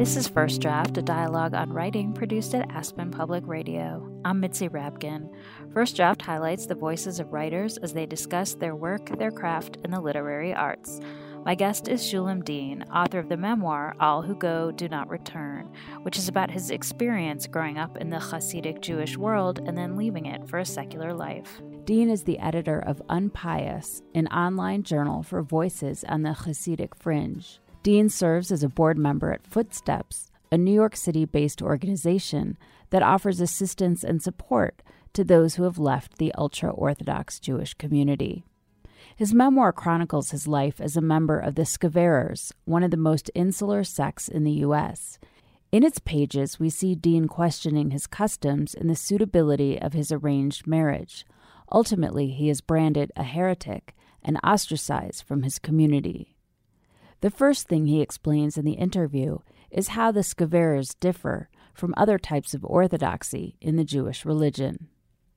This is First Draft, a dialogue on writing produced at Aspen Public Radio. I'm Mitzi Rapkin. First Draft highlights the voices of writers as they discuss their work, their craft, and the literary arts. My guest is Shulem Deen, author of the memoir All Who Go Do Not Return, which is about his experience growing up in the Hasidic Jewish world and then leaving it for a secular life. Deen is the editor of Unpious, an online journal for voices on the Hasidic fringe. Deen serves as a board member at Footsteps, a New York City based organization that offers assistance and support to those who have left the ultra Orthodox Jewish community. His memoir chronicles his life as a member of the Skverers, one of the most insular sects in the U.S. In its pages, we see Deen questioning his customs and the suitability of his arranged marriage. Ultimately, he is branded a heretic and ostracized from his community. The first thing he explains in the interview is how the Skverers differ from other types of orthodoxy in the Jewish religion.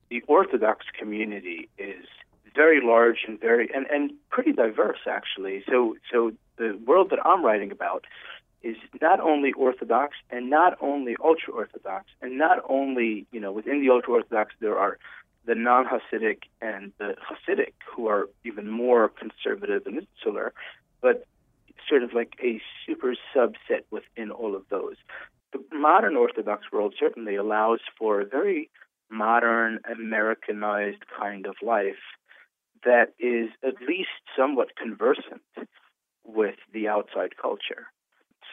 The Orthodox community is very large and very and, and pretty diverse actually. So so the world that I'm writing about is not only Orthodox and not only ultra Orthodox and not only, you know, within the ultra Orthodox there are the non Hasidic and the Hasidic who are even more conservative and insular, but sort of like a super subset within all of those. The modern Orthodox world certainly allows for a very modern, Americanized kind of life that is at least somewhat conversant with the outside culture.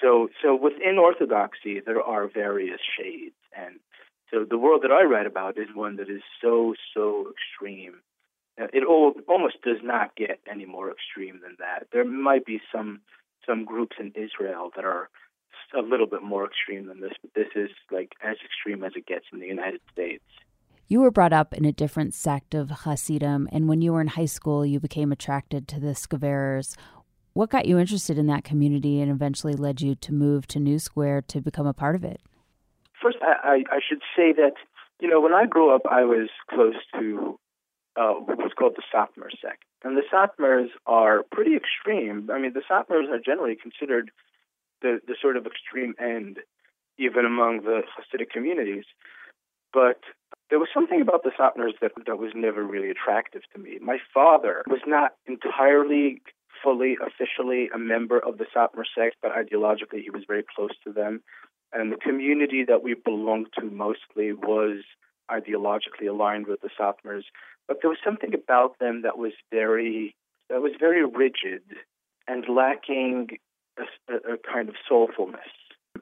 So, so within Orthodoxy, there are various shades, and so the world that I write about is one that is so, so extreme. It all, almost does not get any more extreme than that. There might be some some groups in Israel that are a little bit more extreme than this, but this is like as extreme as it gets in the United States. You were brought up in a different sect of Hasidim, and when you were in high school, you became attracted to the Skverers. What got you interested in that community and eventually led you to move to New Square to become a part of it? First, I, I should say that, you know, when I grew up, I was close to uh, what's called the Satmar sect. And the Satmars are pretty extreme. I mean, the Satmars are generally considered the, the sort of extreme end, even among the Hasidic communities. But there was something about the Satmars that, that was never really attractive to me. My father was not entirely, fully, officially a member of the Satmar sect, but ideologically he was very close to them. And the community that we belonged to mostly was ideologically aligned with the Satmars but there was something about them that was very that was very rigid and lacking a, a, kind of soulfulness.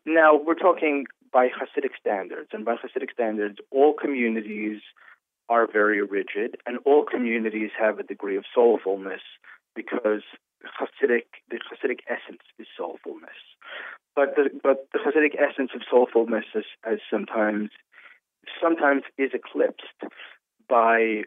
Now we're talking by Hasidic standards, and by Hasidic standards, all communities are very rigid, and all communities have a degree of soulfulness because Hasidic the Hasidic essence is soulfulness. But the but the Hasidic essence of soulfulness is, as sometimes sometimes is eclipsed by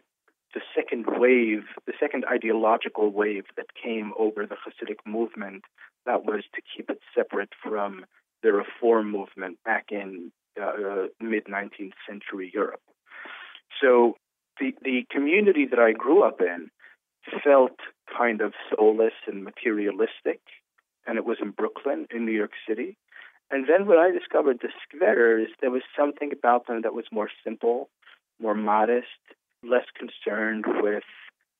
the second wave, the second ideological wave that came over the Hasidic movement, that was to keep it separate from the Reform movement back in uh, mid 19th century Europe. So the the community that I grew up in felt kind of soulless and materialistic, and it was in Brooklyn, in New York City. And then when I discovered the Skverers, there was something about them that was more simple, more modest, less concerned with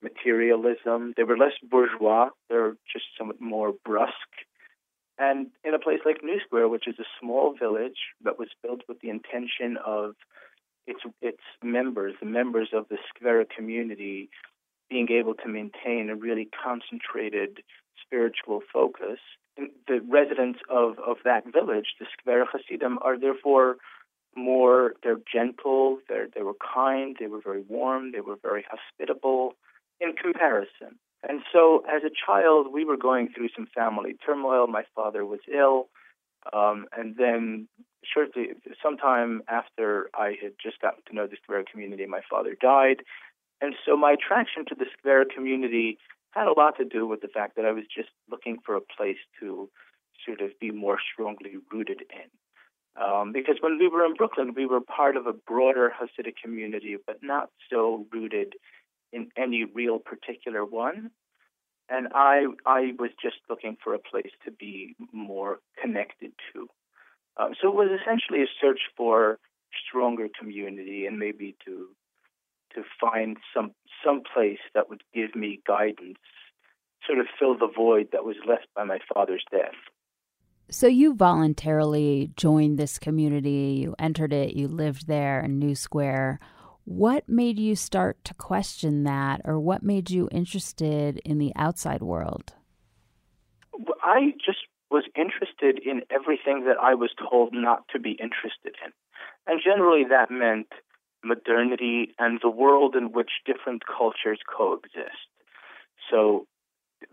materialism. They were less bourgeois. They're just somewhat more brusque. And in a place like New Square, which is a small village that was built with the intention of its its members, the members of the Skvera community, being able to maintain a really concentrated spiritual focus. And the residents of, of that village, the Skvera Hasidim, are therefore more they're gentle they're, they were kind they were very warm they were very hospitable in comparison. And so as a child we were going through some family turmoil. My father was ill um, and then shortly sometime after i had just gotten to know the Skvera community my father died. And so my attraction to the Skvera community had a lot to do with the fact that i was just looking for a place to sort of be more strongly rooted in um, because when we were in Brooklyn, we were part of a broader Hasidic community, but not so rooted in any real particular one. And I, I was just looking for a place to be more connected to. Um, so it was essentially a search for stronger community and maybe to to find some some place that would give me guidance, sort of fill the void that was left by my father's death. So you voluntarily joined this community, you entered it, you lived there in New Square. What made you start to question that, or what made you interested in the outside world? I just was interested in everything that I was told not to be interested in. And generally, that meant modernity and the world in which different cultures coexist. So,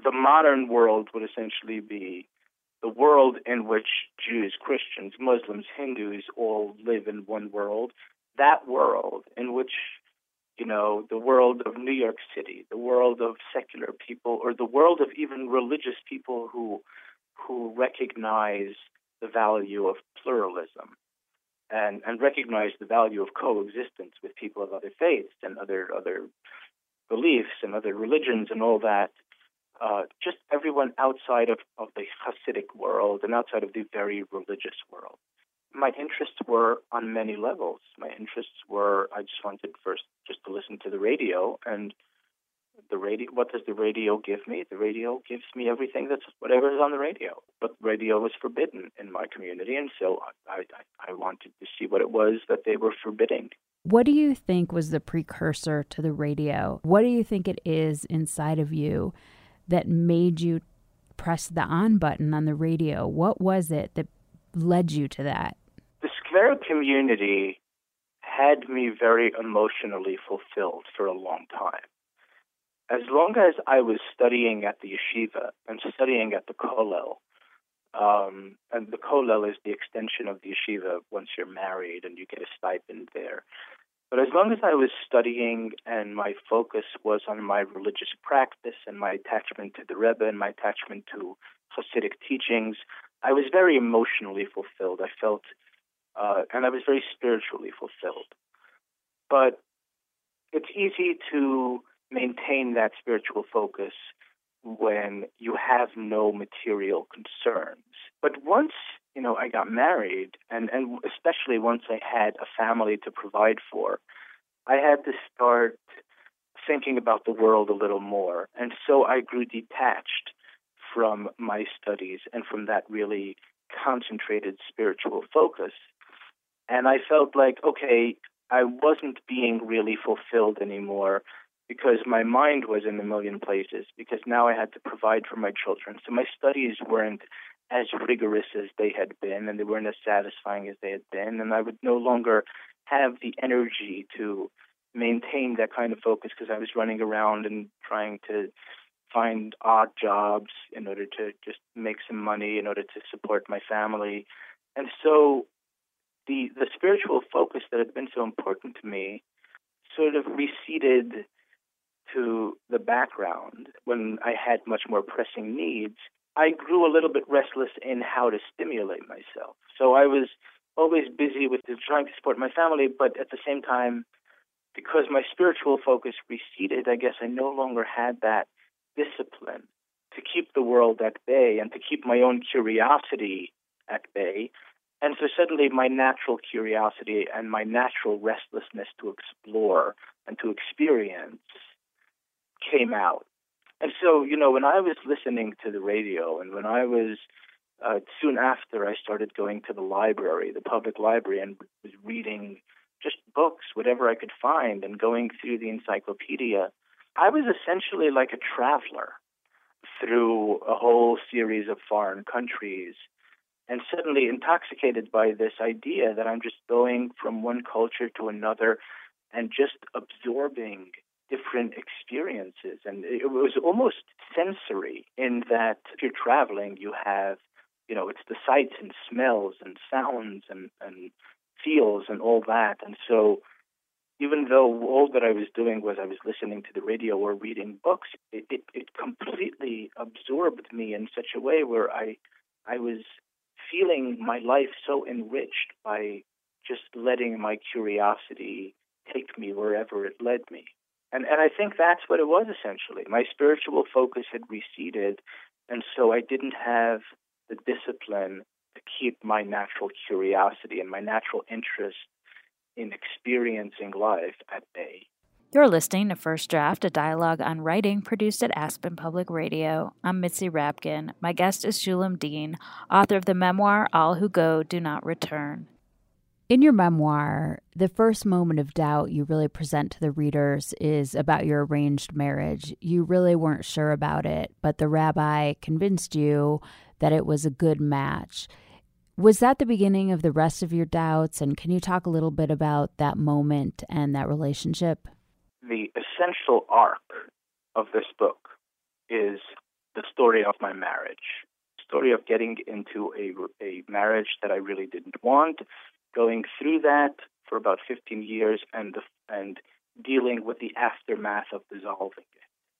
the modern world would essentially be the world in which Jews, Christians, Muslims, Hindus all live in one world, that world in which, you know, the world of New York City, the world of secular people, or the world of even religious people who who recognize the value of pluralism and, and recognize the value of coexistence with people of other faiths and other other beliefs and other religions and all that uh, just everyone outside of, of the Hasidic world and outside of the very religious world. My interests were on many levels. My interests were I just wanted first just to listen to the radio and the radio what does the radio give me? The radio gives me everything that's whatever is on the radio. But radio was forbidden in my community and so I, I, I wanted to see what it was that they were forbidding. What do you think was the precursor to the radio? What do you think it is inside of you that made you press the on button on the radio? What was it that led you to that? The Square community had me very emotionally fulfilled for a long time. As long as I was studying at the yeshiva and studying at the kollel, um, and the kollel is the extension of the yeshiva once you're married and you get a stipend there. But as long as I was studying and my focus was on my religious practice and my attachment to the Rebbe and my attachment to Hasidic teachings, I was very emotionally fulfilled. I felt, uh, and I was very spiritually fulfilled. But it's easy to maintain that spiritual focus when you have no material concerns. But once you know, I got married, and and especially once I had a family to provide for, I had to start thinking about the world a little more, and so I grew detached from my studies and from that really concentrated spiritual focus. And I felt like, okay, I wasn't being really fulfilled anymore because my mind was in a million places because now I had to provide for my children. So my studies weren't as rigorous as they had been, and they weren't as satisfying as they had been, and I would no longer have the energy to maintain that kind of focus because I was running around and trying to find odd jobs in order to just make some money in order to support my family. And so the the spiritual focus that had been so important to me sort of receded to the background when I had much more pressing needs I grew a little bit restless in how to stimulate myself. So I was always busy with trying to support my family, but at the same time, because my spiritual focus receded, I guess I no longer had that discipline to keep the world at bay and to keep my own curiosity at bay. And so suddenly my natural curiosity and my natural restlessness to explore and to experience came out. And so, you know, when I was listening to the radio and when I was uh, soon after, I started going to the library, the public library, and was reading just books, whatever I could find, and going through the encyclopedia. I was essentially like a traveler through a whole series of foreign countries and suddenly intoxicated by this idea that I'm just going from one culture to another and just absorbing different experiences. And it was almost sensory in that if you're traveling, you have, you know, it's the sights and smells and sounds and, and feels and all that. And so even though all that I was doing was I was listening to the radio or reading books, it, it, it completely absorbed me in such a way where I I was feeling my life so enriched by just letting my curiosity take me wherever it led me. And and I think that's what it was essentially. My spiritual focus had receded, and so I didn't have the discipline to keep my natural curiosity and my natural interest in experiencing life at bay. You're listening to First Draft, a dialogue on writing produced at Aspen Public Radio. I'm Mitzi Rapkin. My guest is Shulem Deen, author of the memoir All Who Go Do Not Return. In your memoir, the first moment of doubt you really present to the readers is about your arranged marriage. You really weren't sure about it, but the rabbi convinced you that it was a good match. Was that the beginning of the rest of your doubts? And can you talk a little bit about that moment and that relationship? The essential arc of this book is the story of my marriage. Story of getting into a, a marriage that I really didn't want, going through that for about 15 years and and dealing with the aftermath of dissolving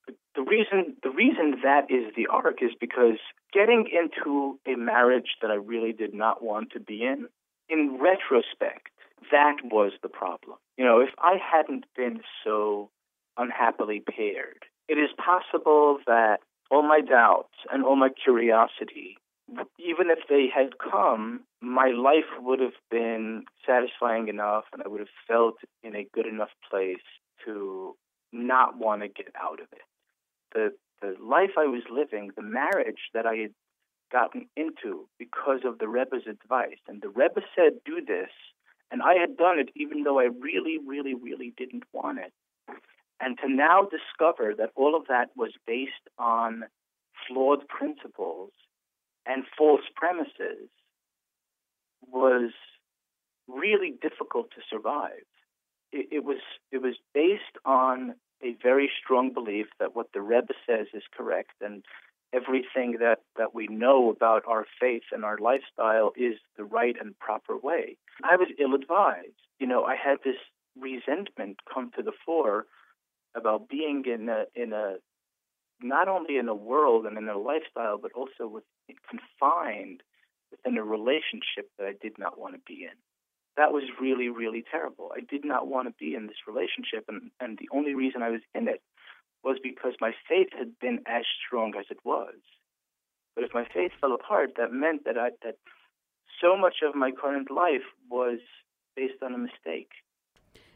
it. The reason the reason that is the arc is because getting into a marriage that I really did not want to be in, in retrospect, that was the problem. You know, if I hadn't been so unhappily paired, it is possible that all my doubts and all my curiosity even if they had come, my life would have been satisfying enough and I would have felt in a good enough place to not want to get out of it. The the life I was living, the marriage that I had gotten into because of the Rebbe's advice, and the Rebbe said, "Do this," and I had done it even though I really, really, really didn't want it. And to now discover that all of that was based on flawed principles and false premises was really difficult to survive. It, it, was it was based on a very strong belief that what the Rebbe says is correct, and everything that, that we know about our faith and our lifestyle is the right and proper way. I was ill advised. You know, I had this resentment come to the fore about being in a in a not only in a world and in a lifestyle, but also with confined within a relationship that I did not want to be in. That was really, really terrible. I did not want to be in this relationship, and, and the only reason I was in it was because my faith had been as strong as it was. But if my faith fell apart, that meant that I, that so much of my current life was based on a mistake.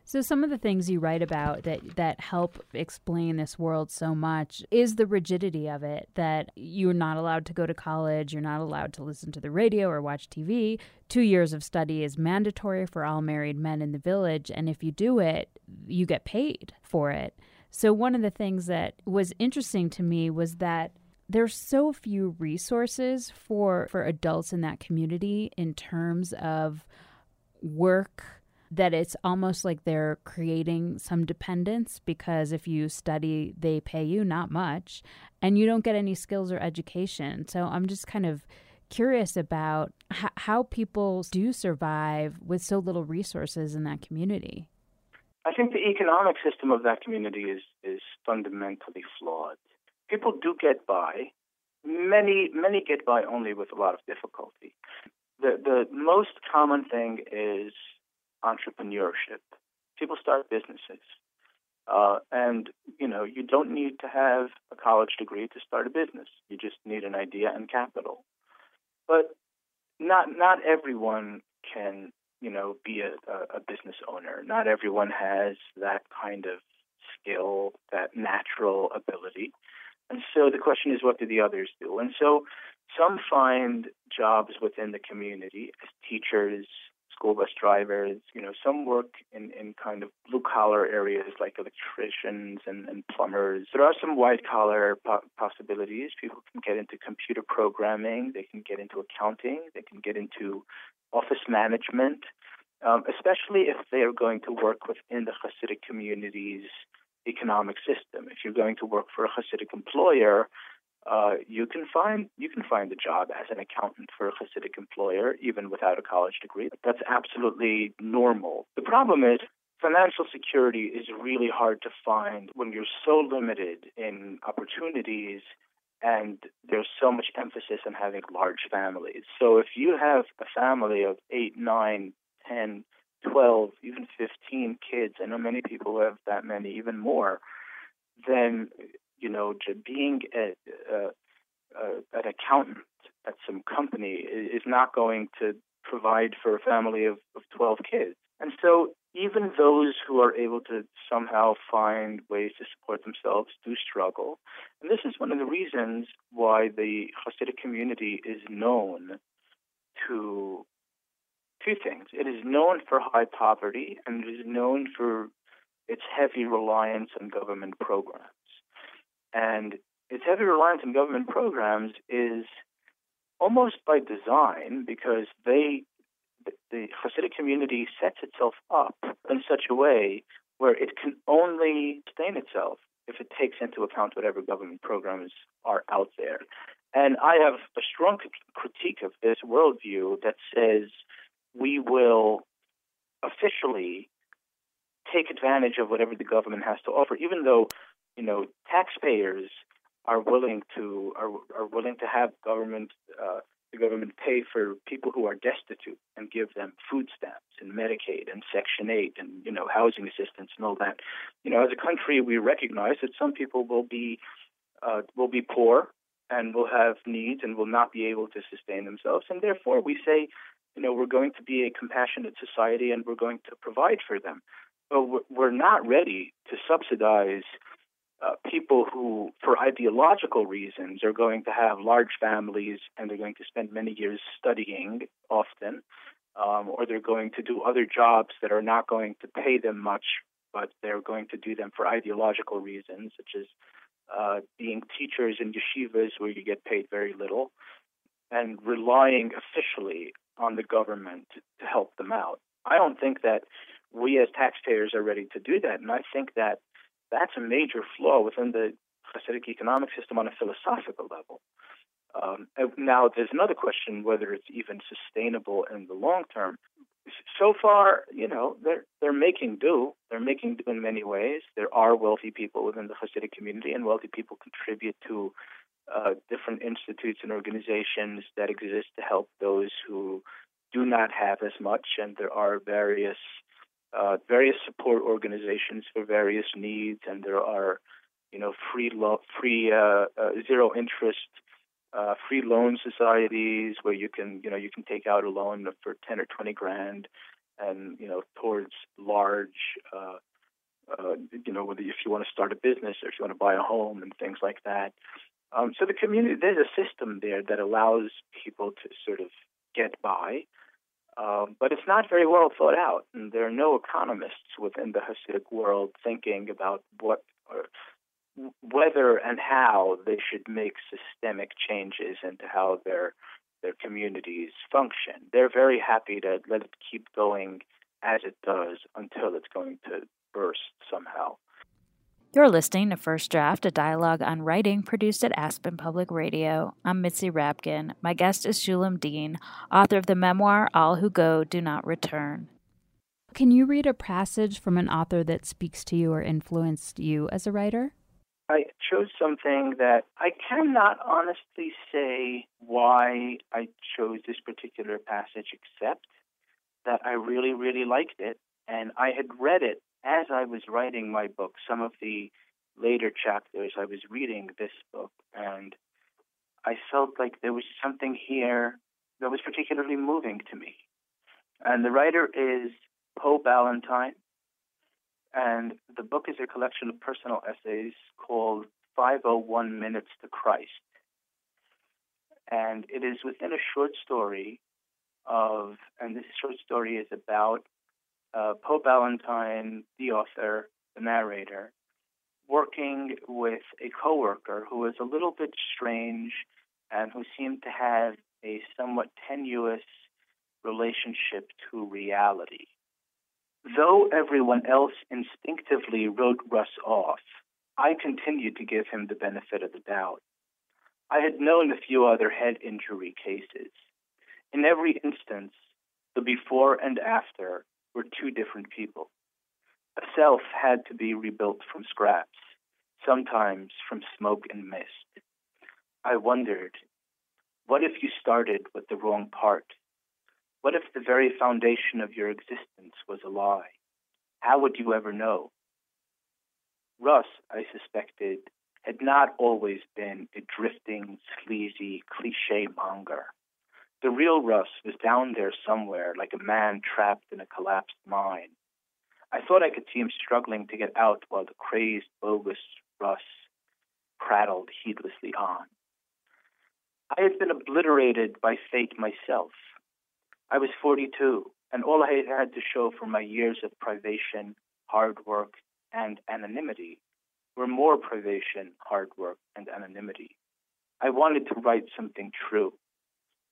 So some of the things you write about that that help explain this world so much is the rigidity of it that you're not allowed to go to college, you're not allowed to listen to the radio or watch TV. 2 years of study is mandatory for all married men in the village and if you do it, you get paid for it. So one of the things that was interesting to me was that there's so few resources for for adults in that community in terms of work that it's almost like they're creating some dependence because if you study, they pay you not much and you don't get any skills or education. So I'm just kind of curious about h- how people do survive with so little resources in that community. I think the economic system of that community is, is fundamentally flawed. People do get by. Many, many get by only with a lot of difficulty. The, the most common thing is entrepreneurship. People start businesses. Uh, and, you know, you don't need to have a college degree to start a business. You just need an idea and capital. But not not everyone can, you know, be a, a, a business owner. Not everyone has that kind of skill, that natural ability. And so the question is, what do the others do? And so some find jobs within the community as teachers, school bus drivers. You know, some work in, in kind of blue collar areas like electricians and, and plumbers. There are some white collar po- possibilities. People can get into computer programming, they can get into accounting, they can get into office management, um, especially if they are going to work within the Hasidic community's economic system. If you're going to work for a Hasidic employer, uh, you can find you can find a job as an accountant for a Hasidic employer even without a college degree. That's absolutely normal. The problem is financial security is really hard to find when you're so limited in opportunities and there's so much emphasis on having large families. So if you have a family of eight, nine, ten, twelve, even 15 kids, I know many people have that many, even more, then you know, being a, a, a, an accountant at some company is not going to provide for a family of, of 12 kids. And so even those who are able to somehow find ways to support themselves do struggle. And this is one of the reasons why the Hasidic community is known to two things. It is known for high poverty and it is known for its heavy reliance on government programs. And its heavy reliance on government programs is almost by design because they the Hasidic community sets itself up in such a way where it can only sustain itself if it takes into account whatever government programs are out there. And I have a strong critique of this worldview that says we will officially take advantage of whatever the government has to offer, even though, you know, taxpayers are willing to are, are willing to have government uh, the government pay for people who are destitute and give them food stamps and Medicaid and Section 8 and you know housing assistance and all that. You know, as a country, we recognize that some people will be uh, will be poor and will have needs and will not be able to sustain themselves, and therefore we say, you know, we're going to be a compassionate society and we're going to provide for them. But we're not ready to subsidize uh, people who, for ideological reasons, are going to have large families and they're going to spend many years studying often, um, or they're going to do other jobs that are not going to pay them much, but they're going to do them for ideological reasons, such as uh, being teachers in yeshivas where you get paid very little, and relying officially on the government to help them out. I don't think that we as taxpayers are ready to do that, and I think that that's a major flaw within the Hasidic economic system on a philosophical level. Um, now, there's another question whether it's even sustainable in the long term. So far, you know, they're they're making do. They're making do in many ways. There are wealthy people within the Hasidic community, and wealthy people contribute to uh, different institutes and organizations that exist to help those who do not have as much. And there are various uh, various support organizations for various needs, and there are, you know, free lo- free uh, uh, zero interest uh, free loan societies where you can, you know, you can take out a loan for ten or twenty grand, and you know, towards large. Uh, uh, you know, whether if you want to start a business or if you want to buy a home and things like that. Um, so the community, there's a system there that allows people to sort of get by. Um, but it's not very well thought out, and there are no economists within the Hasidic world thinking about what, or whether and how they should make systemic changes into how their their communities function. They're very happy to let it keep going as it does until it's going to burst somehow. You're listening to First Draft, a dialogue on writing produced at Aspen Public Radio. I'm Mitzi Rapkin. My guest is Shulem Deen, author of the memoir All Who Go Do Not Return. Can you read a passage from an author that speaks to you or influenced you as a writer? I chose something that I cannot honestly say why I chose this particular passage, except that I really, really liked it. And I had read it as I was writing my book, some of the later chapters, I was reading this book, and I felt like there was something here that was particularly moving to me. And the writer is Poe Ballantine, and the book is a collection of personal essays called 501 Minutes to Christ. And it is within a short story of, and this short story is about uh, Poe Ballantine, the author, the narrator, working with a coworker who was a little bit strange and who seemed to have a somewhat tenuous relationship to reality. Though everyone else instinctively wrote Russ off, I continued to give him the benefit of the doubt. I had known a few other head injury cases. In every instance, the before and after were two different people. A self had to be rebuilt from scraps, sometimes from smoke and mist. I wondered, what if you started with the wrong part? What if the very foundation of your existence was a lie? How would you ever know? Russ, I suspected, had not always been a drifting, sleazy, cliche monger. The real Russ was down there somewhere, like a man trapped in a collapsed mine. I thought I could see him struggling to get out while the crazed, bogus Russ prattled heedlessly on. I had been obliterated by fate myself. I was 42, and all I had had to show for my years of privation, hard work, and anonymity were more privation, hard work, and anonymity. I wanted to write something true.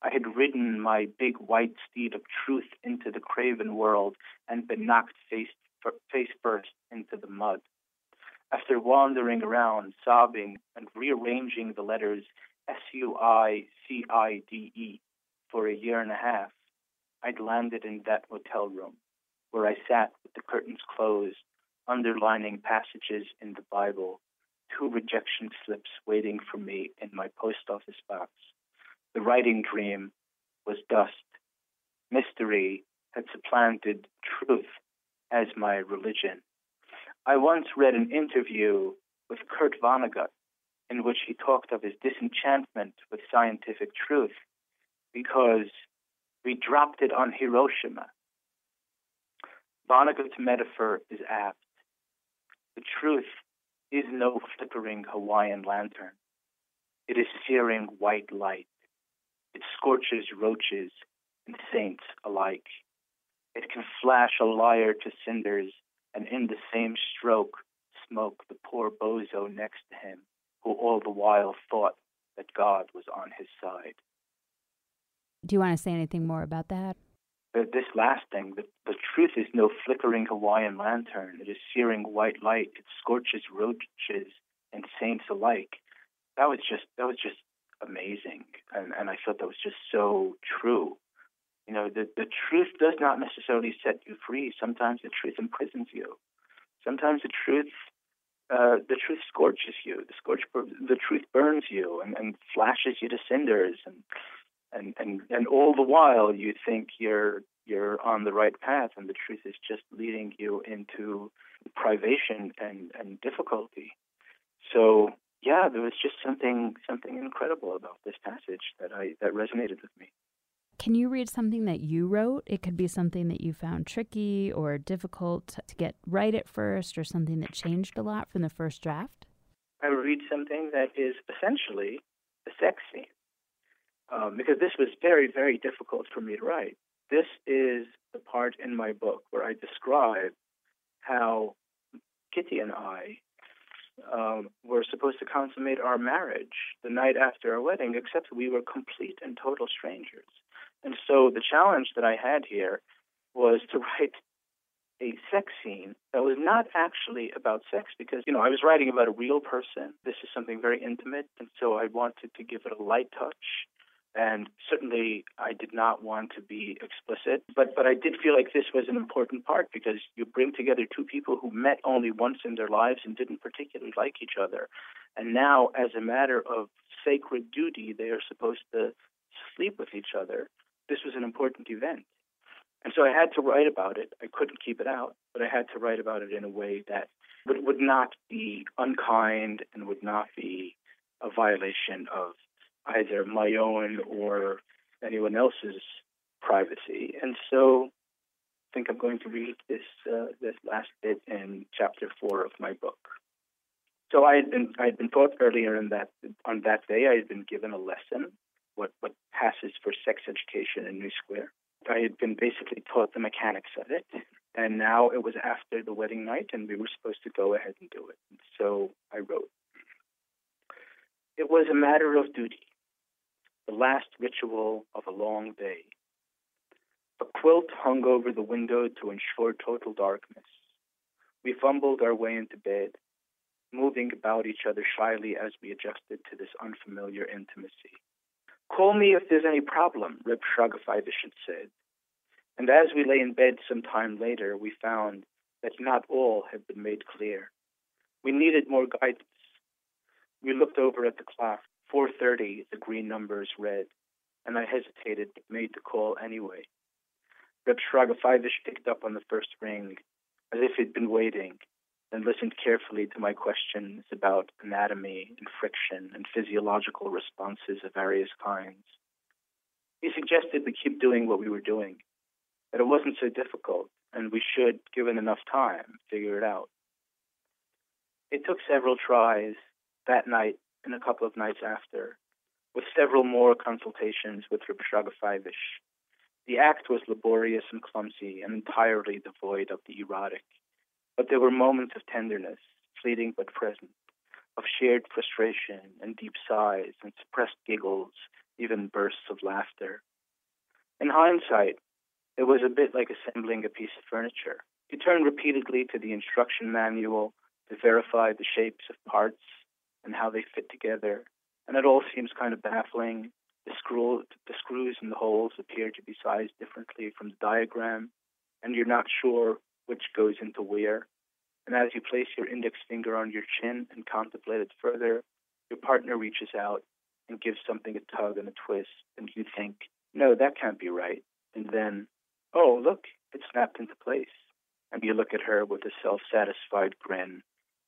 I had ridden my big white steed of truth into the craven world and been knocked face, face first into the mud. After wandering around, sobbing, and rearranging the letters S U I C I D E for a year and a half, I'd landed in that hotel room where I sat with the curtains closed, underlining passages in the Bible, two rejection slips waiting for me in my post office box. The writing dream was dust. Mystery had supplanted truth as my religion. I once read an interview with Kurt Vonnegut in which he talked of his disenchantment with scientific truth because we dropped it on Hiroshima. Vonnegut's metaphor is apt. The truth is no flickering Hawaiian lantern. It is searing white light. It scorches roaches and saints alike. It can flash a liar to cinders and in the same stroke smoke the poor bozo next to him, who all the while thought that God was on his side. Do you want to say anything more about that? This last thing, the, the truth is no flickering Hawaiian lantern. It is searing white light. It scorches roaches and saints alike. That was just that was just amazing, and and I thought that was just so true. You know, the the truth does not necessarily set you free. Sometimes the truth imprisons you. Sometimes the truth uh, the truth scorches you. The scorch, the truth burns you and, and flashes you to cinders, and and and and all the while you think you're you're on the right path, and the truth is just leading you into privation and and difficulty. So yeah, there was just something something incredible about this passage that I that resonated with me. Can you read something that you wrote? It could be something that you found tricky or difficult to get right at first, or something that changed a lot from the first draft. I read something that is essentially a sex scene um, because this was very, very difficult for me to write. This is the part in my book where I describe how Kitty and I um, were supposed to consummate our marriage the night after our wedding, except we were complete and total strangers. And so the challenge that I had here was to write a sex scene that was not actually about sex because, you know, I was writing about a real person. This is something very intimate. And so I wanted to give it a light touch and certainly I did not want to be explicit, but but I did feel like this was an important part because you bring together two people who met only once in their lives and didn't particularly like each other, and now as a matter of sacred duty they are supposed to sleep with each other. This was an important event. And so I had to write about it. I couldn't keep it out, but I had to write about it in a way that would, would not be unkind and would not be a violation of either my own or anyone else's privacy. And so I think I'm going to read this uh, this last bit in chapter four of my book. So I had been I had been taught earlier in that on that day I had been given a lesson what what passes for sex education in New Square. I had been basically taught the mechanics of it, and now it was after the wedding night, and we were supposed to go ahead and do it. So I wrote. It was a matter of duty the last ritual of a long day. A quilt hung over the window to ensure total darkness. We fumbled our way into bed, moving about each other shyly as we adjusted to this unfamiliar intimacy. Call me if there's any problem, Reb Shragofivish had said. And as we lay in bed some time later, we found that not all had been made clear. We needed more guidance. We looked over at the clock. 4.30, the green numbers read, and I hesitated but made the call anyway. Reb Shragofivish picked up on the first ring, as if he'd been waiting, and listened carefully to my questions about anatomy and friction and physiological responses of various kinds. He suggested we keep doing what we were doing, that it wasn't so difficult, and we should, given enough time, figure it out. It took several tries that night and a couple of nights after, with several more consultations with Shraga The act was laborious and clumsy and entirely devoid of the erotic, but there were moments of tenderness, fleeting but present, of shared frustration and deep sighs and suppressed giggles, even bursts of laughter. In hindsight, it was a bit like assembling a piece of furniture. You turn repeatedly to the instruction manual to verify the shapes of parts and how they fit together, and it all seems kind of baffling. The, screw, the screws and the holes appear to be sized differently from the diagram, and you're not sure which goes into where. And as you place your index finger on your chin and contemplate it further, your partner reaches out and gives something a tug and a twist, and you think, no, that can't be right. And then, oh, look, it snapped into place. And you look at her with a self satisfied grin,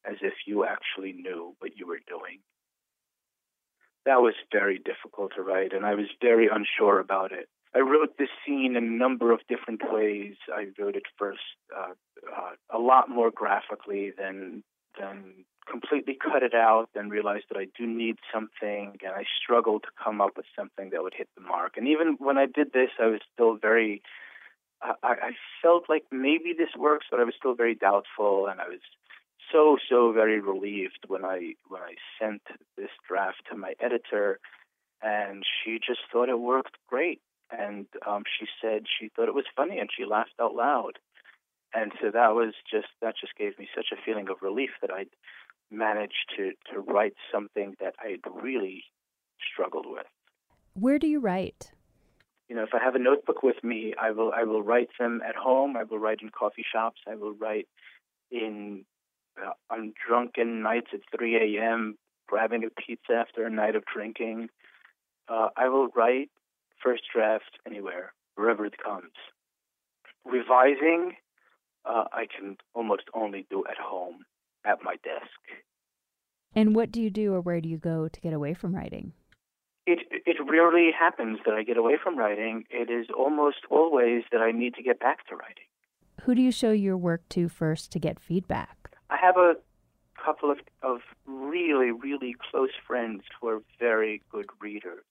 as if you actually knew what you were doing. That was very difficult to write, and I was very unsure about it. I wrote this scene in a number of different ways. I wrote it first uh, uh, a lot more graphically than than completely cut it out and realized that I do need something, and I struggled to come up with something that would hit the mark. And even when I did this, I was still very. I, I felt like maybe this works, but I was still very doubtful, and I was so so very relieved when I when I sent this draft to my editor, and she just thought it worked great, and um, she said she thought it was funny, and she laughed out loud, and so that was just that just gave me such a feeling of relief that I'd managed to to write something that I'd really struggled with. Where do you write? You know, if I have a notebook with me, I will I will write them at home. I will write in coffee shops. I will write in on drunken nights at 3 a.m. grabbing a pizza after a night of drinking. Uh, I will write first draft anywhere, wherever it comes. Revising, uh, I can almost only do at home at my desk. And what do you do or where do you go to get away from writing? It it rarely happens that I get away from writing. It is almost always that I need to get back to writing. Who do you show your work to first to get feedback? I have a couple of, of really, really close friends who are very good readers,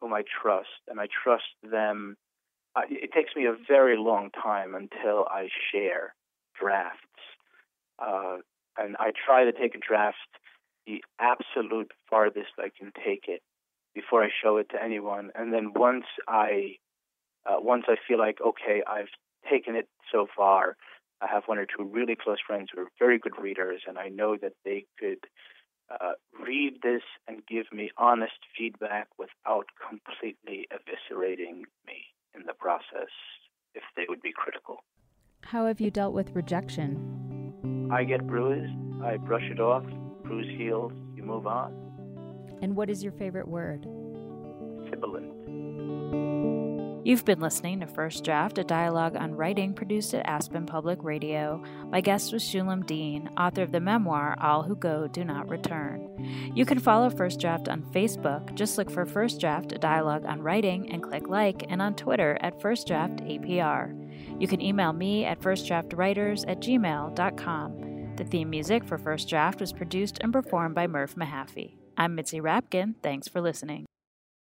whom I trust, and I trust them. It takes me a very long time until I share drafts. Uh, and I try to take a draft the absolute farthest I can take it before I show it to anyone. And then once I uh, once I feel like okay, I've taken it so far, I have one or two really close friends who are very good readers, and I know that they could uh, read this and give me honest feedback without completely eviscerating me in the process if they would be critical. How have you dealt with rejection? I get bruised, I brush it off, bruise heals, you move on. And what is your favorite word? Sibilant. You've been listening to First Draft, a dialogue on writing produced at Aspen Public Radio. My guest was Shulem Deen, author of the memoir All Who Go Do Not Return. You can follow First Draft on Facebook. Just look for First Draft, a dialogue on writing, and click like, and on Twitter at First Draft APR. You can email me at firstdraftwriters at gmail.com. The theme music for First Draft was produced and performed by Murph Mahaffey. I'm Mitzi Rapkin. Thanks for listening.